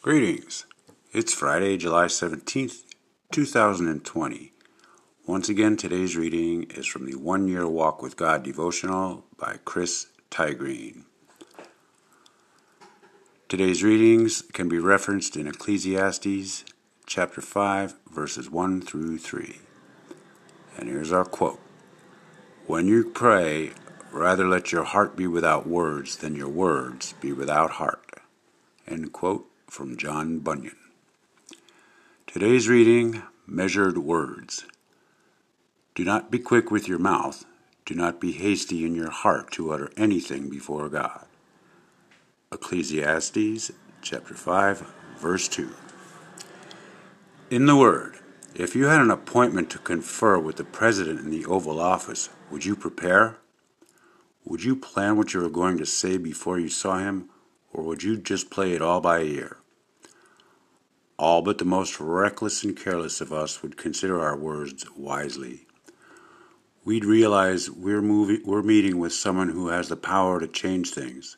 Greetings. It's Friday, July 17th, 2020. Once again, today's reading is from the One Year Walk with God devotional by Chris Tiegreen. Today's readings can be referenced in Ecclesiastes chapter 5, verses 1 through 3. And here's our quote When you pray, rather let your heart be without words than your words be without heart. End quote from John Bunyan. Today's reading Measured Words. Do not be quick with your mouth, do not be hasty in your heart to utter anything before God. Ecclesiastes chapter 5, verse 2. In the Word, if you had an appointment to confer with the President in the Oval Office, would you prepare? Would you plan what you were going to say before you saw him, or would you just play it all by ear? All but the most reckless and careless of us would consider our words wisely. We'd realize we're, moving, we're meeting with someone who has the power to change things.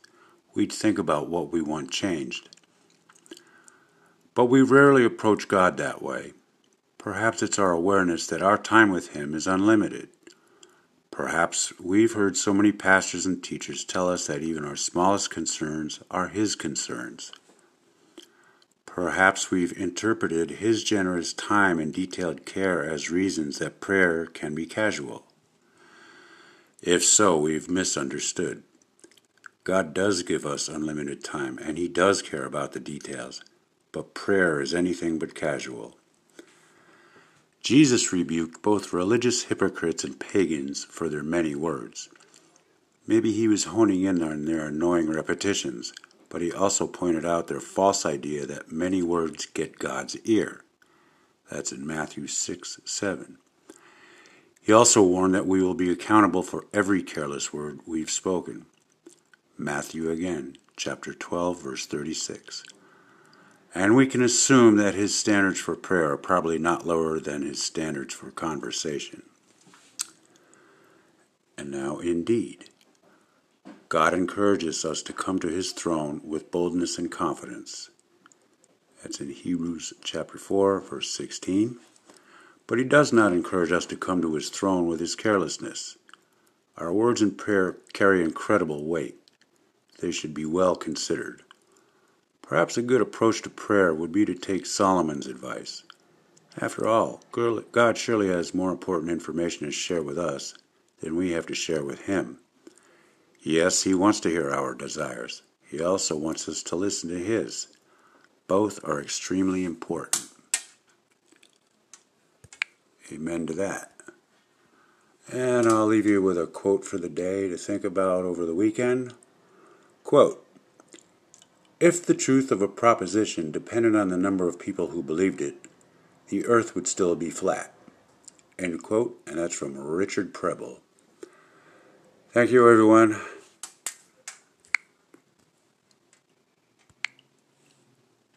We'd think about what we want changed. But we rarely approach God that way. Perhaps it's our awareness that our time with Him is unlimited. Perhaps we've heard so many pastors and teachers tell us that even our smallest concerns are His concerns. Perhaps we've interpreted His generous time and detailed care as reasons that prayer can be casual. If so, we've misunderstood. God does give us unlimited time, and He does care about the details, but prayer is anything but casual. Jesus rebuked both religious hypocrites and pagans for their many words. Maybe he was honing in on their annoying repetitions, but he also pointed out their false idea that many words get God's ear. That's in Matthew 6 7. He also warned that we will be accountable for every careless word we've spoken. Matthew again, chapter 12, verse 36. And we can assume that his standards for prayer are probably not lower than his standards for conversation. And now, indeed, God encourages us to come to his throne with boldness and confidence. That's in Hebrews chapter 4, verse 16. But he does not encourage us to come to his throne with his carelessness. Our words in prayer carry incredible weight. They should be well considered. Perhaps a good approach to prayer would be to take Solomon's advice. After all, God surely has more important information to share with us than we have to share with Him. Yes, He wants to hear our desires. He also wants us to listen to His. Both are extremely important. Amen to that. And I'll leave you with a quote for the day to think about over the weekend. Quote if the truth of a proposition depended on the number of people who believed it, the earth would still be flat. End quote, and that's from Richard Preble. Thank you, everyone.